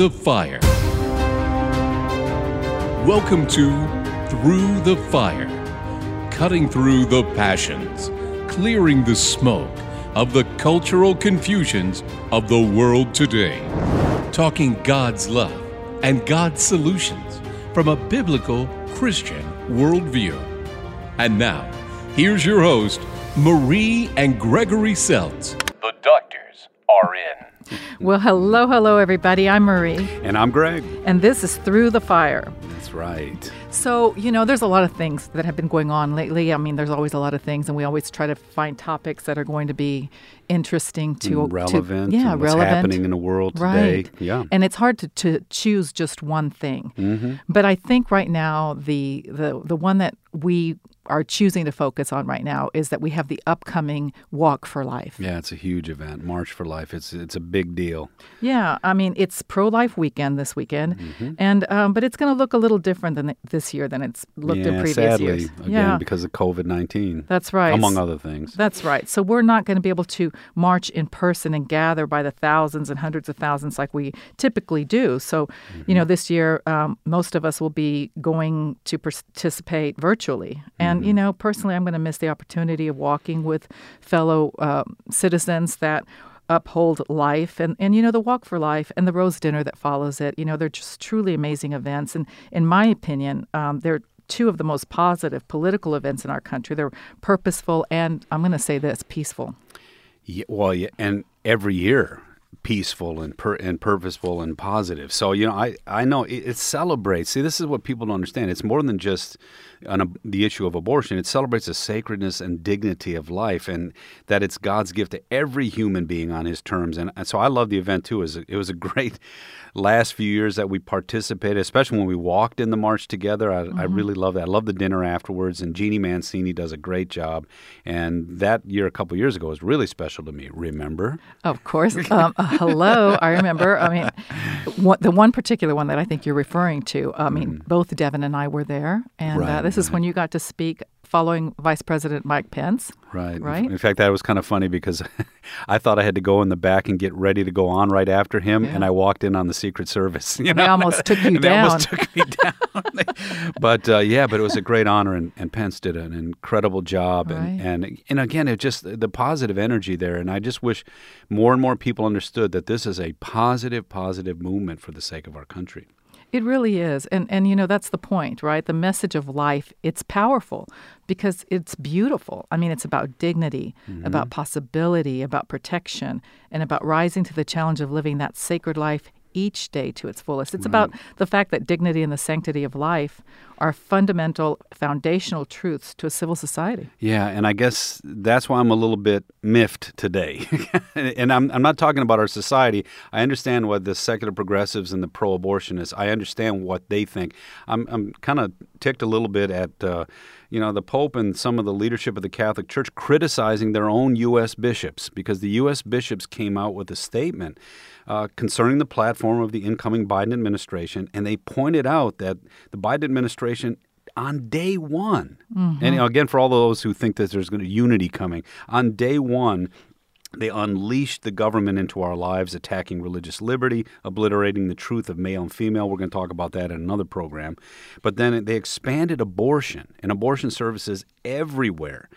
the Fire. Welcome to Through the Fire, cutting through the passions, clearing the smoke of the cultural confusions of the world today, talking God's love and God's solutions from a biblical Christian worldview. And now, here's your host, Marie and Gregory Seltz. The doctors are in. Well, hello, hello, everybody. I'm Marie, And I'm Greg. and this is Through the Fire. That's right. So, you know, there's a lot of things that have been going on lately. I mean, there's always a lot of things, and we always try to find topics that are going to be interesting to relevant. To, yeah, what's relevant. happening in the world today. Right. Yeah. And it's hard to, to choose just one thing. Mm-hmm. But I think right now the the the one that we are choosing to focus on right now is that we have the upcoming Walk for Life. Yeah, it's a huge event. March for Life. It's it's a big deal. Yeah, I mean it's pro life weekend this weekend, Mm-hmm. and um, but it's going to look a little different than this year than it's looked yeah, in previous sadly, years. again, yeah, because of COVID nineteen. that's right. Among other things. That's right. So we're not going to be able to march in person and gather by the thousands and hundreds of thousands like we typically do. So, you know, this year um, most of us will be going to participate virtually. And you know, personally, I'm going to miss the opportunity of walking with fellow uh, citizens that uphold life and, and you know the walk for life and the rose dinner that follows it you know they're just truly amazing events and in my opinion um, they're two of the most positive political events in our country they're purposeful and i'm going to say this peaceful Yeah, well, yeah, and every year peaceful and per, and purposeful and positive. So you know, I I know it, it celebrates. See, this is what people don't understand. It's more than just on a, the issue of abortion. It celebrates the sacredness and dignity of life, and that it's God's gift to every human being on His terms. And, and so I love the event too. It was, a, it was a great last few years that we participated, especially when we walked in the march together. I, I really love that. I love the dinner afterwards, and Jeannie Mancini does a great job. And that year, a couple years ago, was really special to me. Remember? of course um, uh, hello i remember i mean the one particular one that i think you're referring to i mean both devin and i were there and uh, Right, this is right. when you got to speak following vice president mike pence Right. Right? In fact, that was kind of funny because I thought I had to go in the back and get ready to go on right after him, and I walked in on the Secret Service. You know? they almost took you And they almost took me down. but uh, yeah, but it was a great honor, and, and Pence did an incredible job, and, Right. and and again, it just the positive energy there, and I just wish more and more people understood that this is a positive, positive movement for the sake of our country. It really is. And and you know that's the point, right? The message of life, it's powerful because it's beautiful. I mean, it's about dignity, mm-hmm. about possibility, about protection, and about rising to the challenge of living that sacred life each day to its fullest. It's about the fact that dignity and the sanctity of life are fundamental foundational truths to a civil society. Yeah, and I guess that's why I'm a little bit miffed today. and I'm, I'm not talking about our society. I understand what the secular progressives and the pro abortionists, I understand what they think. I'm, I'm kind of ticked a little bit at, uh, you know, the Pope and some of the leadership of the Catholic Church criticizing their own U.S. bishops because the U.S. bishops came out with a statement uh, concerning the platform of the incoming Biden administration, and they pointed out that the Biden administration on day one, and you know, again, for all those who think that there's going to unity coming, on day one, they unleashed the government into our lives, attacking religious liberty, obliterating the truth of male and female. We're going to talk about that in another program. But then they expanded abortion and abortion services everywhere.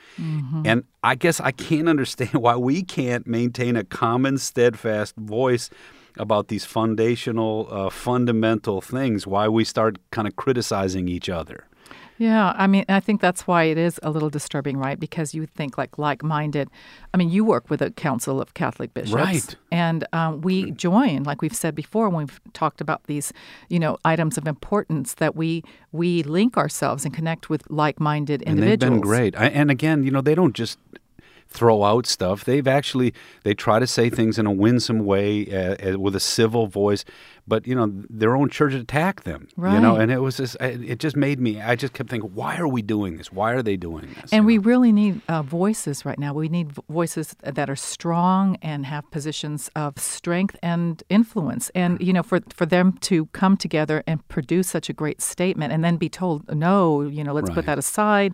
And I guess I can't understand why we can't maintain a common, steadfast voice about these foundational, uh, fundamental things, why we start kind of criticizing each other. Yeah, I mean, I think that's why it is a little disturbing, right? Because you think like like-minded. I mean, you work with a council of Catholic bishops, Right. And um, we join, like we've said before, when we've talked about these, you know, items of importance that we we link ourselves and connect with like-minded and individuals. they've been great. I, and again, you know, they don't just throw out stuff. They've actually they try to say things in a winsome way uh, uh, with a civil voice, but you know their own church attacked them. You know, and it was just it just made me. I just kept thinking, why are we doing this? Why are they doing this? And we know? really need uh, voices right now. We need voices that are strong and have positions of strength and influence. And you know, for for them to come together and produce such a great statement, and then be told, no, you know, let's put that aside.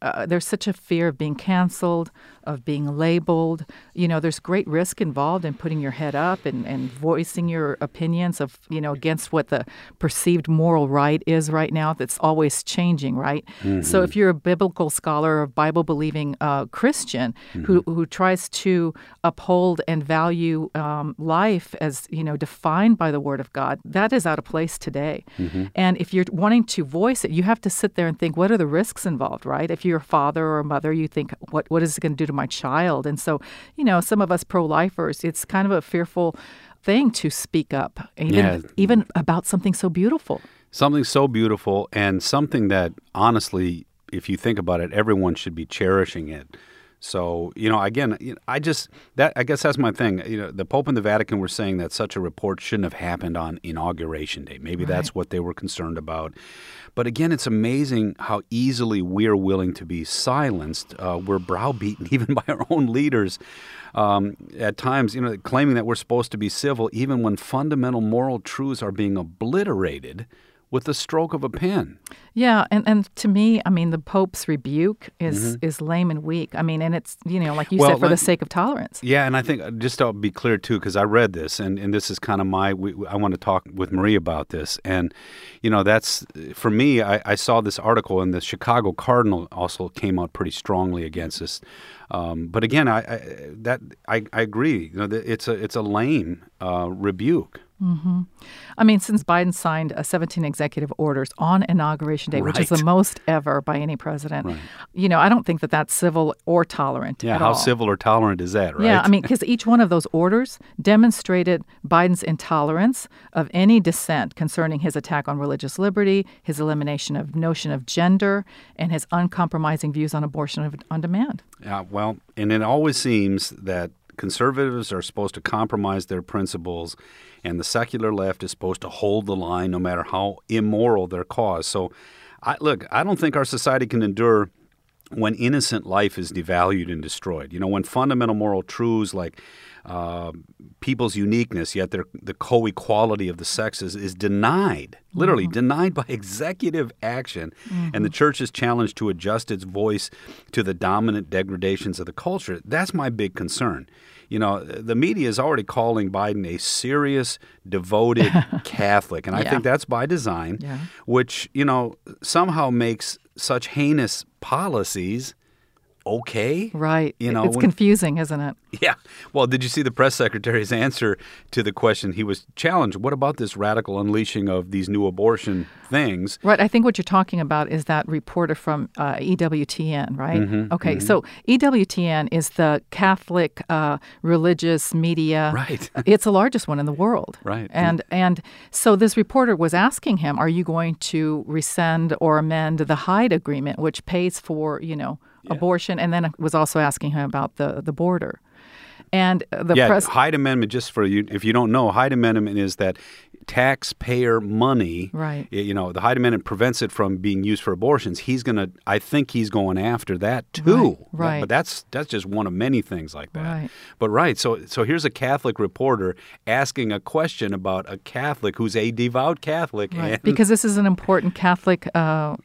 Uh, there's such a fear of being canceled, of being labeled. You know, there's great risk involved in putting your head up and, and voicing your opinions of, you know, against what the perceived moral right is right now that's always changing, right? So if you're a biblical scholar or Bible believing uh, Christian who, who tries to uphold and value um, life as, you know, defined by the Word of God, that is out of place today. And if you're wanting to voice it, you have to sit there and think, what are the risks involved, right? If you're a father or a mother, you think, what what is it going to do to my child? And so, you know, some of us pro-lifers, it's kind of a fearful thing to speak up, even Yeah. even about something so beautiful. Something so beautiful and something that honestly, if you think about it, everyone should be cherishing it. So, you know, again, I just that I guess that's my thing. You know, the Pope and the Vatican were saying that such a report shouldn't have happened on inauguration day. Maybe that's what they were concerned about. But again, it's amazing how easily we're willing to be silenced. Uh, we're browbeaten even by our own leaders um, at times, you know, claiming that we're supposed to be civil, even when fundamental moral truths are being obliterated with the stroke of a pen. Yeah, and, and to me, I mean, the Pope's rebuke is is lame and weak. I mean, and it's you know, like you Mm-hmm. Well, said, for the sake of tolerance. Yeah, and I think uh, just to be clear too, because I read this, and, and this is kind of my. We, I want to talk with Marie about this, and you know that's for me. I, I saw this article, and the Chicago Cardinal also came out pretty strongly against this. Um, but again, I, I that I, I agree. You know, it's a it's a lame uh, rebuke. I mean, since Biden signed uh, 17 executive orders on Inauguration Day, which is the most ever by any president, you know, I don't think that that's civil or tolerant. Yeah, how all. civil or tolerant is that, right? Yeah, I mean, because each one of those orders demonstrated Biden's intolerance of any dissent concerning his attack on religious liberty, his elimination of notion of gender, and his uncompromising views on abortion on demand. Yeah, well, and it always seems that conservatives are supposed to compromise their principles, and the secular left is supposed to hold the line no matter how immoral their cause. So, I, look, I don't think our society can endure when innocent life is devalued and destroyed. You know, when fundamental moral truths like uh, people's uniqueness, yet their, the co equality of the sexes, is denied, literally denied by executive action, and the church is challenged to adjust its voice to the dominant degradations of the culture. That's my big concern. You know, the media is already calling Biden a serious, devoted Catholic, and I Yeah. think that's by design, Yeah. which, you know, somehow makes such heinous policies okay. Right. You know, it's when- confusing, isn't it? Yeah. Well, did you see the press secretary's answer to the question? He was challenged. What about this radical unleashing of these new abortion things? Right. I think what you're talking about is that reporter from uh, EWTN, right? Mm-hmm, okay. So EWTN is the Catholic uh, religious media. Right. it's the largest one in the world. Right. And and so this reporter was asking him, "Are you going to rescind or amend the Hyde Agreement, which pays for you know abortion?" And then was also asking him about the the border. And uh, the yeah, press. Hyde Amendment. Just for you, if you don't know, Hyde Amendment is that taxpayer money. Right. You know, the Hyde Amendment prevents it from being used for abortions. He's gonna. I think he's going after that too. Right, right. But that's that's just one of many things like that. Right. But right. So so here's a Catholic reporter asking a question about a Catholic who's a devout Catholic. Right. And, Because this is an important Catholic, uh,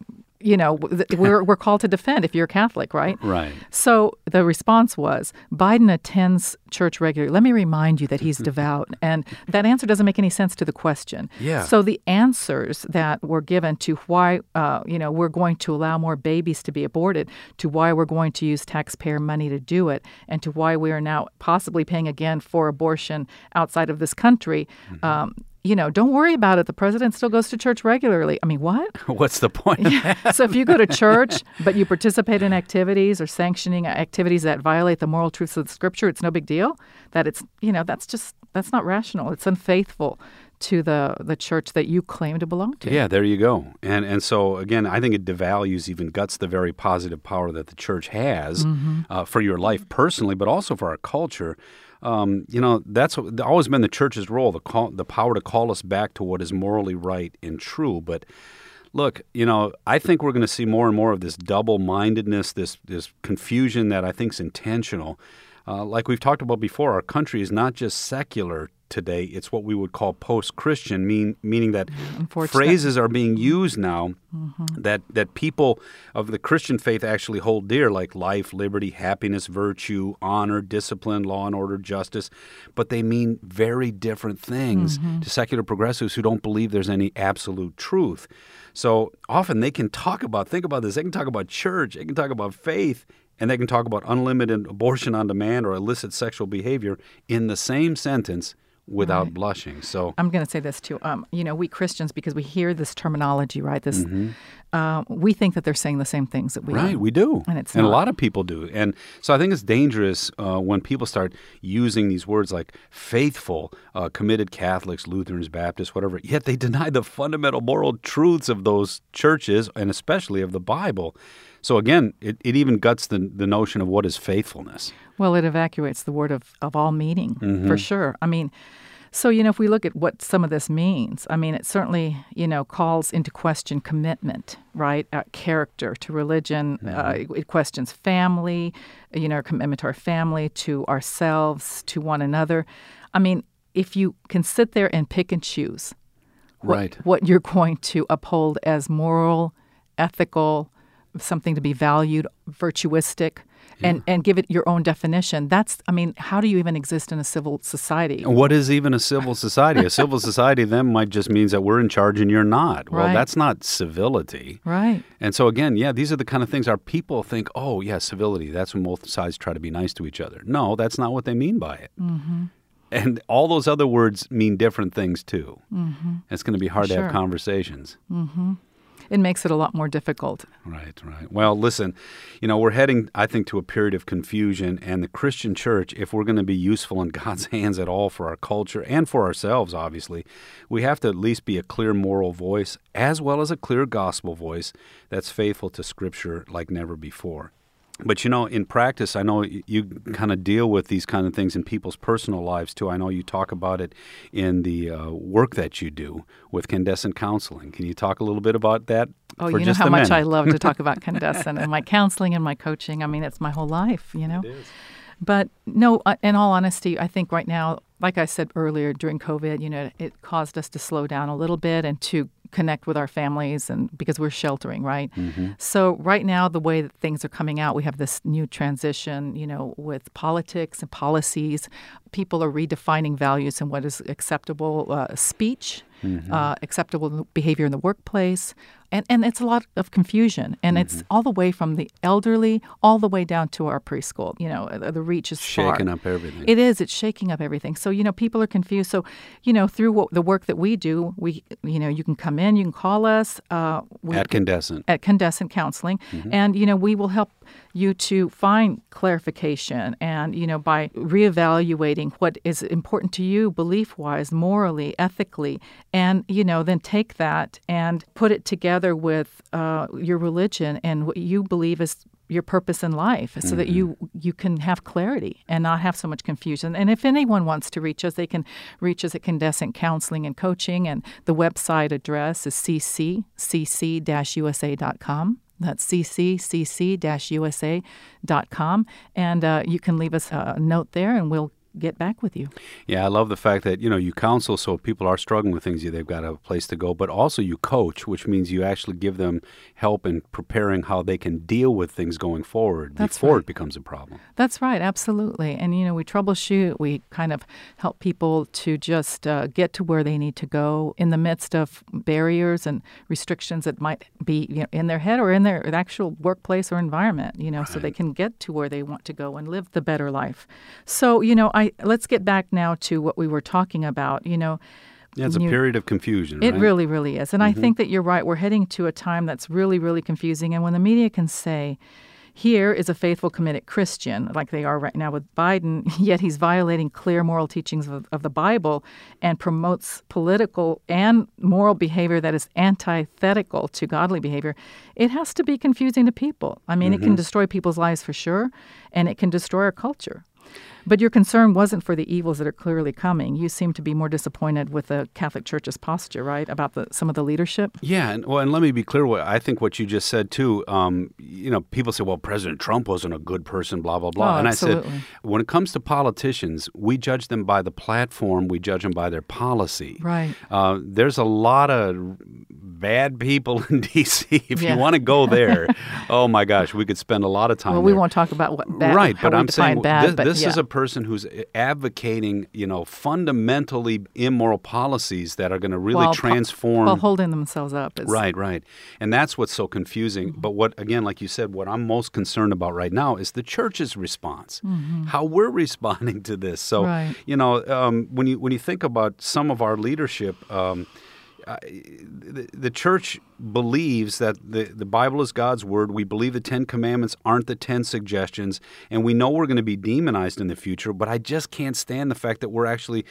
you know, we're, we're called to defend if you're Catholic, right? Right. So the response was Biden attends church regularly. Let me remind you that he's devout. And that answer doesn't make any sense to the question. Yeah. So the answers that were given to why, uh, you know, we're going to allow more babies to be aborted, to why we're going to use taxpayer money to do it, and to why we are now possibly paying again for abortion outside of this country. Mm-hmm. Um, you know, don't worry about it. The president still goes to church regularly. I mean, what? What's the point? so if you go to church, but you participate in activities or sanctioning activities that violate the moral truths of the scripture, it's no big deal. That it's, you know, that's just, that's not rational. It's unfaithful to the, the church that you claim to belong to. Yeah, there you go. And and so again, I think it devalues even guts the very positive power that the church has uh, for your life personally, but also for our culture. Um, you know, that's always been the church's role, the call, the power to call us back to what is morally right and true. But look, you know, I think we're going to see more and more of this double-mindedness, this this confusion that I think is intentional. Uh, like we've talked about before, our country is not just secular today. It's what we would call post-Christian, mean, meaning that phrases are being mm-hmm. used now mm-hmm. that that people of the Christian faith actually hold dear, like life, liberty, happiness, virtue, honor, discipline, law and order, justice, but they mean very different things mm-hmm. to secular progressives who don't believe there's any absolute truth. So often they can talk about, think about this, they can talk about church, they can talk about faith, and they can talk about unlimited abortion on demand or illicit sexual behavior in the same sentence without Right. blushing. So I'm going to say this too. Um, you know, we Christians, because we hear this terminology, right? This, uh, we think that they're saying the same things that we Right, are. we do, And it's a not. lot of people do, and so I think it's dangerous uh, when people start using these words like faithful, uh, committed Catholics, Lutherans, Baptists, whatever. Yet they deny the fundamental moral truths of those churches, and especially of the Bible. So again, it, it even guts the the notion of what is faithfulness. Well, it evacuates the word of, of all meaning Mm-hmm. for sure. I mean, so, you know, if we look at what some of this means, I mean, it certainly, you know, calls into question commitment, right? Uh, character to religion. Uh, Mm-hmm. it, it questions family, you know, our commitment to our family, to ourselves, to one another. I mean, if you can sit there and pick and choose what, Right. what you're going to uphold as moral, ethical, something to be valued, virtuistic, and, and give it your own definition. That's, I mean, how do you even exist in a civil society? What is even a civil society? a civil society then might just means that we're in charge and you're not. Well, Right. that's not civility. Right. And so again, yeah, these are the kind of things our people think. Oh, yeah, civility. That's when both sides try to be nice to each other. No, that's not what they mean by it. Mm-hmm. And all those other words mean different things too. Mm-hmm. It's going to be hard to have conversations. It makes it a lot more difficult. Right, right. Well, listen, you know, we're heading, I think, to a period of confusion, and the Christian church, if we're going to be useful in God's hands at all for our culture and for ourselves, obviously, we have to at least be a clear moral voice as well as a clear gospel voice that's faithful to Scripture like never before. But you know, in practice, I know you kind of deal with these kind of things in people's personal lives too. I know you talk about it in the uh, work that you do with Candescent Counseling. Can you talk a little bit about that? Oh, for you know just how much I love to talk about Candescent and my counseling and my coaching. I mean, it's my whole life, you know? But no, uh, in all honesty, I think right now, like I said earlier, during COVID, you know, it caused us to slow down a little bit and to connect with our families and because we're sheltering, right? So right now, the way that things are coming out, we have this new transition, you know, with politics and policies. People are redefining values and what is acceptable uh, speech, uh, acceptable behavior in the workplace. And, and it's a lot of confusion. And it's all the way from the elderly all the way down to our preschool. You know, the, the reach is far. Shaking up everything. It is. It's shaking up everything. So you know, people are confused. So you know, through what, the work that we do, we you know, you can come in, you can call us uh, we At Candescent. at Candescent Counseling, and you know, we will help you to find clarification, and you know, by reevaluating what is important to you, belief-wise, morally, ethically, and you know, then take that and put it together with uh, your religion and what you believe is your purpose in life so that you you can have clarity and not have so much confusion. And if anyone wants to reach us they can reach us at Candescent Counseling and Coaching and the website address is cccc-usa.com that's cccc-usa.com and uh, you can leave us a note there and we'll get back with you Yeah, I love the fact that you know you counsel, so if people are struggling with things, they've got a place to go. But also you coach, which means you actually give them help in preparing how they can deal with things going forward That's before right. it becomes a problem. That's right, absolutely. And you know, we troubleshoot. We kind of help people to just uh, get to where they need to go in the midst of barriers and restrictions that might be you know, in their head or in their actual workplace or environment. You know, so they can get to where they want to go and live the better life. So you know, I let's get back now to what we were talking about. You know. Yeah, it's a you- period of confusion. it right? really, really is. And I mm-hmm. think that you're right. We're heading to a time that's really, really confusing. And when the media can say, here is a faithful, committed Christian, like they are right now with Biden, yet he's violating clear moral teachings of, of the Bible and promotes political and moral behavior that is antithetical to godly behavior, it has to be confusing to people. I mean, it can mm-hmm. destroy people's lives for sure, and it can destroy our culture. But your concern wasn't for the evils that are clearly coming. You seem to be more disappointed with the Catholic Church's posture, right, about the, some of the leadership. Yeah, and well, and let me be clear. What I think what you just said too. Um, you know, people say, "Well, President Trump wasn't a good person," blah blah blah. Oh, and absolutely. I said, when it comes to politicians, we judge them by the platform. We judge them by their policy. Right. Uh, there's a lot of bad people in D.C. If Yeah. you want to go there, oh my gosh, we could spend a lot of time. Well, we there. won't talk about what bad, right, but I'm saying bad, this, but this yeah. is a person who's advocating, you know, fundamentally immoral policies that are going to really While po- transform. while holding themselves up. Is, Right, right. And that's what's so confusing. Mm-hmm. But what, again, like you said, what I'm most concerned about right now is the church's response, how we're responding to this. So, Mm-hmm. Right. you know, um, when you when you think about some of our leadership, um, The, the church believes that the, the Bible is God's word. We believe the Ten Commandments aren't the Ten Suggestions, and we know we're going to be demonized in the future. But I just can't stand the fact that we're actually,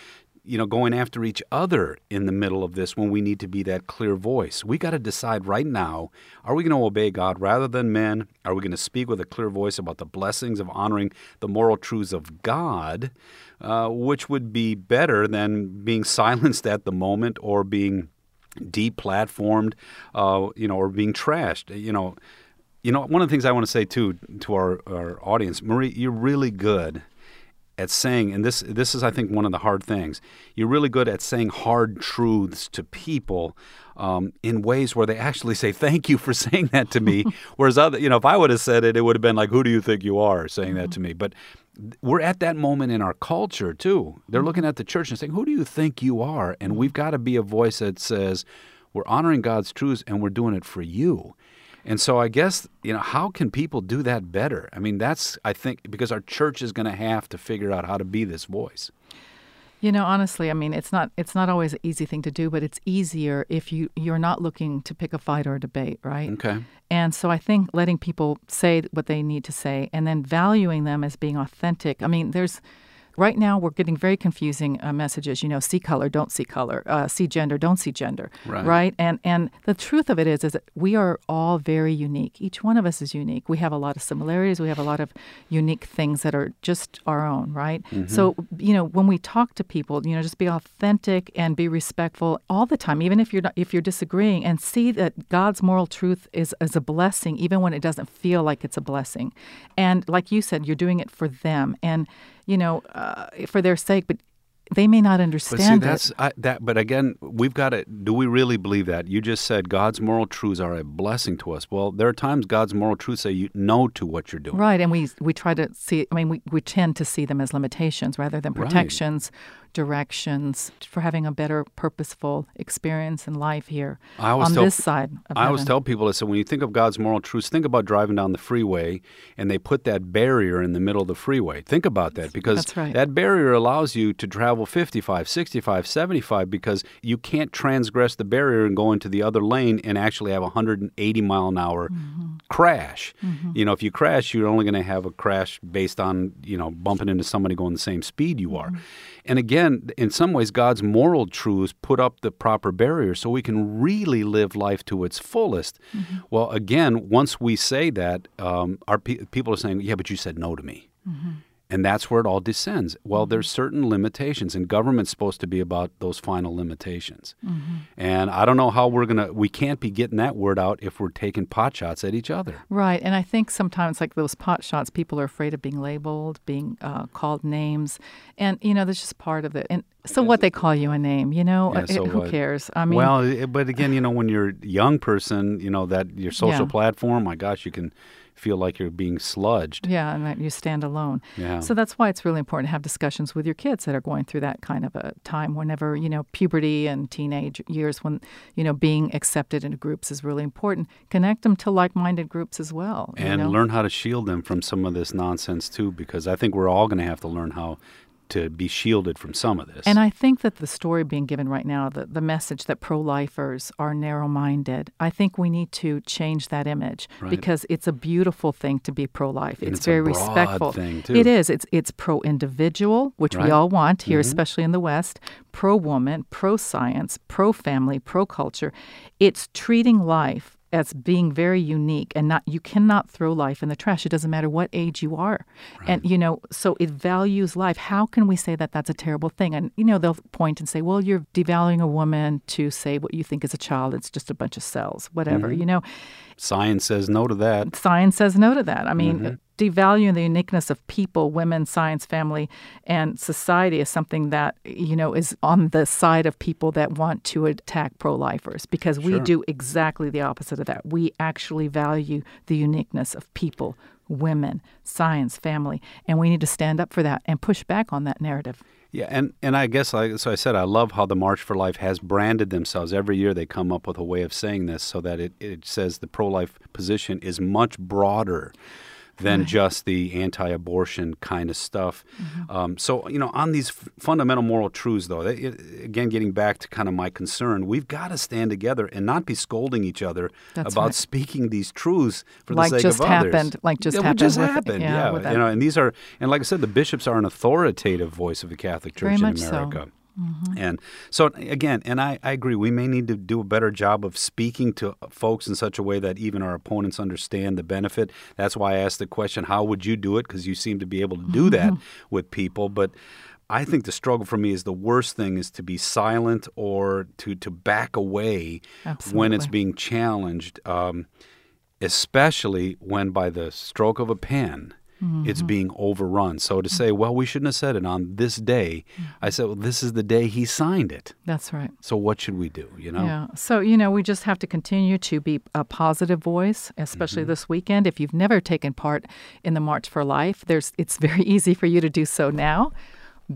you know, going after each other in the middle of this when we need to be that clear voice. We got to decide right now: Are we going to obey God rather than men? Are we going to speak with a clear voice about the blessings of honoring the moral truths of God? Uh, which would be better than being silenced at the moment or being deplatformed, uh, you know, or being trashed. You know, you know. One of the things I want to say too to our, our audience, Marie, you're really good at saying, and this this is I think one of the hard things. You're really good at saying hard truths to people. Um, in ways where they actually say thank you for saying that to me, whereas other, you know, if I would have said it, it would have been like, "Who do you think you are?" saying that to me. But we're at that moment in our culture too. They're looking at the church and saying, "Who do you think you are?" And we've got to be a voice that says, "We're honoring God's truths and we're doing it for you." And so I guess, you know, how can people do that better? I mean, that's I think because our church is going to have to figure out how to be this voice. You know, honestly, I mean, it's not it's not always an easy thing to do, but it's easier if you you're not looking to pick a fight or a debate, right? Okay. And so I think letting people say what they need to say and then valuing them as being authentic. I mean, there's right now we're getting very confusing uh, messages. You know, see color, don't see color. Uh, see gender, don't see gender. Right. And and the truth of it is, is that we are all very unique. Each one of us is unique. We have a lot of similarities. We have a lot of unique things that are just our own, right? So you know, when we talk to people, you know, just be authentic and be respectful all the time, even if you're not, if you're disagreeing, and see that God's moral truth is is a blessing, even when it doesn't feel like it's a blessing. And like you said, you're doing it for them, and you know, uh, for their sake, but they may not But understand see, it. that's I, that. But again, we've got to. Do we really believe that? You just said God's moral truths are a blessing to us. Well, there are times God's moral truths say you no to what you're doing. Right, and we we try to see. I mean, we, we tend to see them as limitations rather than Right. Directions for having a better, purposeful experience in life here I on tell- this side. Of I always tell people, I said, when you think of God's moral truths, think about driving down the freeway and they put that barrier in the middle of the freeway. Think about that because right. that barrier allows you to travel 55, 65, 75 because you can't transgress the barrier and go into the other lane and actually have a 180 mile an hour Mm-hmm. crash. You know, if you crash, you're only going to have a crash based on, you know, bumping into somebody going the same speed you are. And again, in some ways, God's moral truths put up the proper barrier so we can really live life to its fullest. Well, again, once we say that, um, our pe- people are saying, "Yeah, but you said no to me," and that's where it all descends. Well, there's certain limitations, and government's supposed to be about those final limitations. And I don't know how we're gonna. We can't be getting that word out if we're taking pot shots at each other. Right, and I think sometimes like those pot shots, people are afraid of being labeled, being uh, called names, and you know that's just part of it. And so what they call you a name, you know, Yeah, Uh, so who what? cares? I mean, well, but again, you know, when you're a young person, you know that your social Yeah. platform. My gosh, you can feel like you're being sludged. Yeah, and that you stand alone. Yeah. So that's why it's really important to have discussions with your kids that are going through that kind of a time whenever, you know, puberty and teenage years when, you know, being accepted into groups is really important. Connect them to like-minded groups as well. you and know? learn how to shield them from some of this nonsense too because i think we're all going to have to learn how to be shielded from some of this And I think that the story being given right now, the, the message that pro lifers are narrow minded, I think we need to change that image Right. because it's a beautiful thing to be pro life. It's, it's a very respectful. thing, too. It is. It's it's pro individual, which Right. Mm-hmm. we all want here, especially in the West, pro woman, pro science, pro family, pro culture. It's treating life as being very unique and not you cannot throw life in the trash. It doesn't matter what age you are, and you know so it values life. How can we say that that's a terrible thing? And you know they'll point and say, well, you're devaluing a woman to say what you think is a child. It's just a bunch of cells, whatever. Mm-hmm. You know, Science says no to that. science says no to that. I mean, mm-hmm. Devaluing the uniqueness of people, women, science, family, and society is something that you know is on the side of people that want to attack pro-lifers because we Sure. do exactly the opposite of that. We actually value the uniqueness of people, women, science, family, and we need to stand up for that and push back on that narrative. Yeah, and, and I guess, like so I said, I love how the March for Life has branded themselves. Every year they come up with a way of saying this so that it, it says the pro life position is much broader than just the anti abortion kind of stuff. Mm-hmm. Um, so, you know, on these f- fundamental moral truths, though, it, it- again, getting back to kind of my concern, we've got to stand together and not be scolding each other That's about right. speaking these truths for Like the sake just of others. happened- like just Yeah, happened just with- happened, yeah, yeah. you know, and these are, and like I said, the bishops are an authoritative voice of the Catholic Church Very in much so. America. And so again, and I, I agree, we may need to do a better job of speaking to uh, folks in such a way that even our opponents understand the benefit. That's why I asked the question, how would you do it? Because you seem to be able to do that mm-hmm. with people. But I think the struggle for me is the worst thing is to be silent or to, to back away when it's being challenged, um, especially when by the stroke of a pen, Mm-hmm. it's being overrun. So to say, well, we shouldn't have said it on this day, I said, well, this is the day he signed it. That's right. So what should we do? You know? Yeah. So, you know, we just have to continue to be a positive voice, especially this weekend. If you've never taken part in the March for Life, there's it's very easy for you to do so now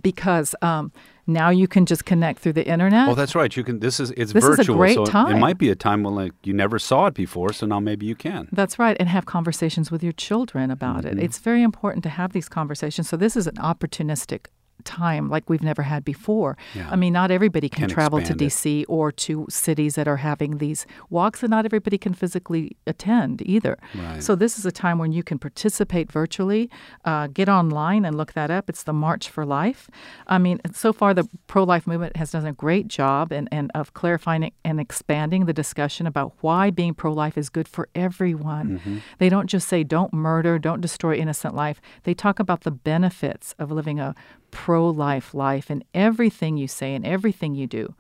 because um, now you can just connect through the internet. Oh, that's right. You can. This is it's This is a virtual, great so it time. might be a time when like you never saw it before. So now maybe you can. That's right, and have conversations with your children about Mm-hmm. it. It's very important to have these conversations. So this is an opportunistic time like we've never had before. Yeah. I mean, not everybody can Can travel to expand it. DC or to cities that are having these walks, and not everybody can physically attend either. Right. So this is a time when you can participate virtually. Uh, get online and look that up. It's the March for Life. I mean, so far the pro-life movement has done a great job and, and of clarifying and expanding the discussion about why being pro-life is good for everyone. They don't just say don't murder, don't destroy innocent life. They talk about the benefits of living a pro-life life and everything you say and everything you do.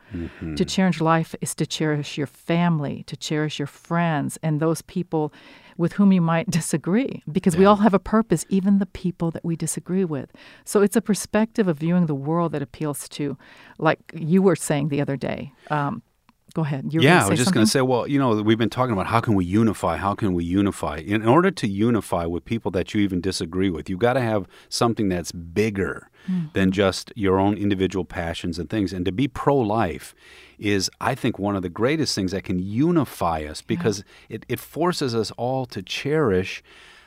To cherish life is to cherish your family, to cherish your friends and those people with whom you might disagree because we all have a purpose, even the people that we disagree with. So it's a perspective of viewing the world that appeals to, like you were saying the other day. Um, go ahead. You yeah, I was just going to say, well, you know, we've been talking about how can we unify? How can we unify? In order to unify with people that you even disagree with, you've got to have something that's bigger Mm-hmm. than just your own individual passions and things. And to be pro life is, I think, one of the greatest things that can unify us because it, it forces us all to cherish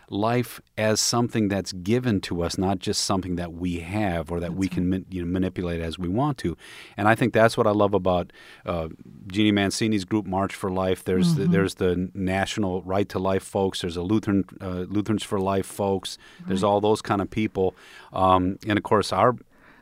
life as something that's given to us, not just something that we have or that we can you know, manipulate as we want to. And I think that's what I love about uh, Jeannie Mancini's group March for Life. There's the, there's the National Right to Life folks. There's a Lutheran uh, Lutherans for Life folks. There's all those kind of people. Um, and of course, our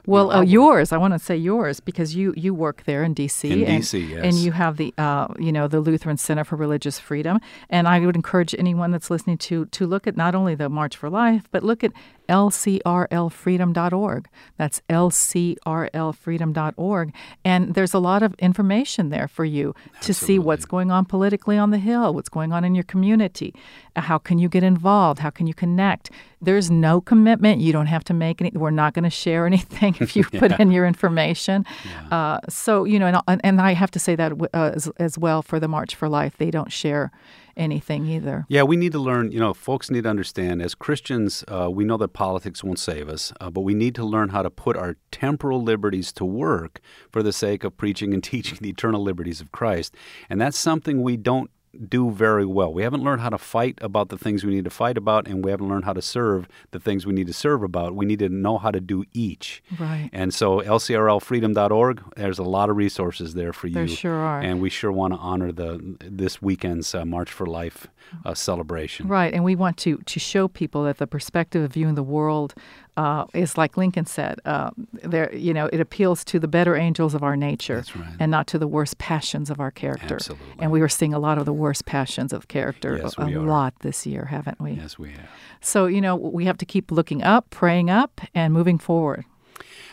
Well, uh, yours. I want to say yours because you you work there in D.C. In and, DC, yes. and you have the uh, you know the Lutheran Center for Religious Freedom. And I would encourage anyone that's listening to to look at not only the March for Life, but look at lcrlfreedom.org. That's lcrlfreedom.org, and there's a lot of information there for you to see what's going on politically on the Hill, what's going on in your community, how can you get involved, how can you connect. There's no commitment. You don't have to make any. We're not going to share anything if you put in your information. Uh, so you know, and, and I have to say that uh, as, as well for the March for Life, they don't share anything either. Yeah, we need to learn. You know, folks need to understand. As Christians, uh, we know that politics won't save us, uh, but we need to learn how to put our temporal liberties to work for the sake of preaching and teaching the eternal liberties of Christ. And that's something we don't do very well. We haven't learned how to fight about the things we need to fight about, and we haven't learned how to serve the things we need to serve about. We need to know how to do each. Right. And so, lcrlfreedom.org, there's a lot of resources there for you. There sure are. And we sure want to honor the this weekend's uh, March for Life uh, celebration. Right, and we want to to show people that the perspective of viewing the world uh, is like Lincoln said. Uh, there, you know, it appeals to the better angels of our nature, right. and not to the worst passions of our character. Absolutely. And we were seeing a lot of the worst worst passions of character Yes, a, a lot this year, haven't we? Yes, we have. So, you know, we have to keep looking up, praying up, and moving forward.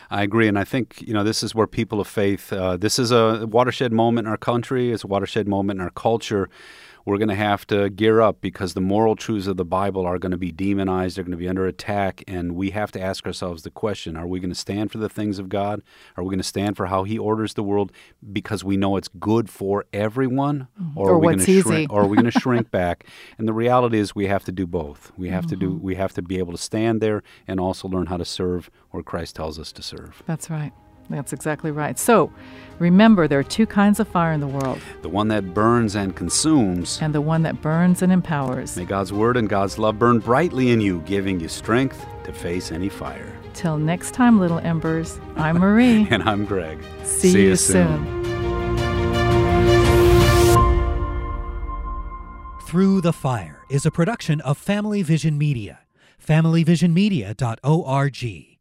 I agree, and I think you know this is where people of faith. Uh, this is a watershed moment in our country. It's a watershed moment in our culture. We're going to have to gear up because the moral truths of the Bible are going to be demonized. They're going to be under attack, and we have to ask ourselves the question: Are we going to stand for the things of God? Are we going to stand for how He orders the world because we know it's good for everyone, Or are we what's going to easy. shrink? Or are we going to shrink back? And the reality is, we have to do both. We have to do. Mm-hmm. We have to be able to stand there and also learn how to serve where Christ tells us to serve. That's right. That's exactly right. So, remember, there are two kinds of fire in the world, the one that burns and consumes. and the one that burns and empowers. May God's word and God's love burn brightly in you, giving you strength to face any fire. Till next time, little embers, I'm Marie. And I'm Greg. See, you soon. Through the Fire is a production of Family Vision Media. FamilyVisionMedia.org.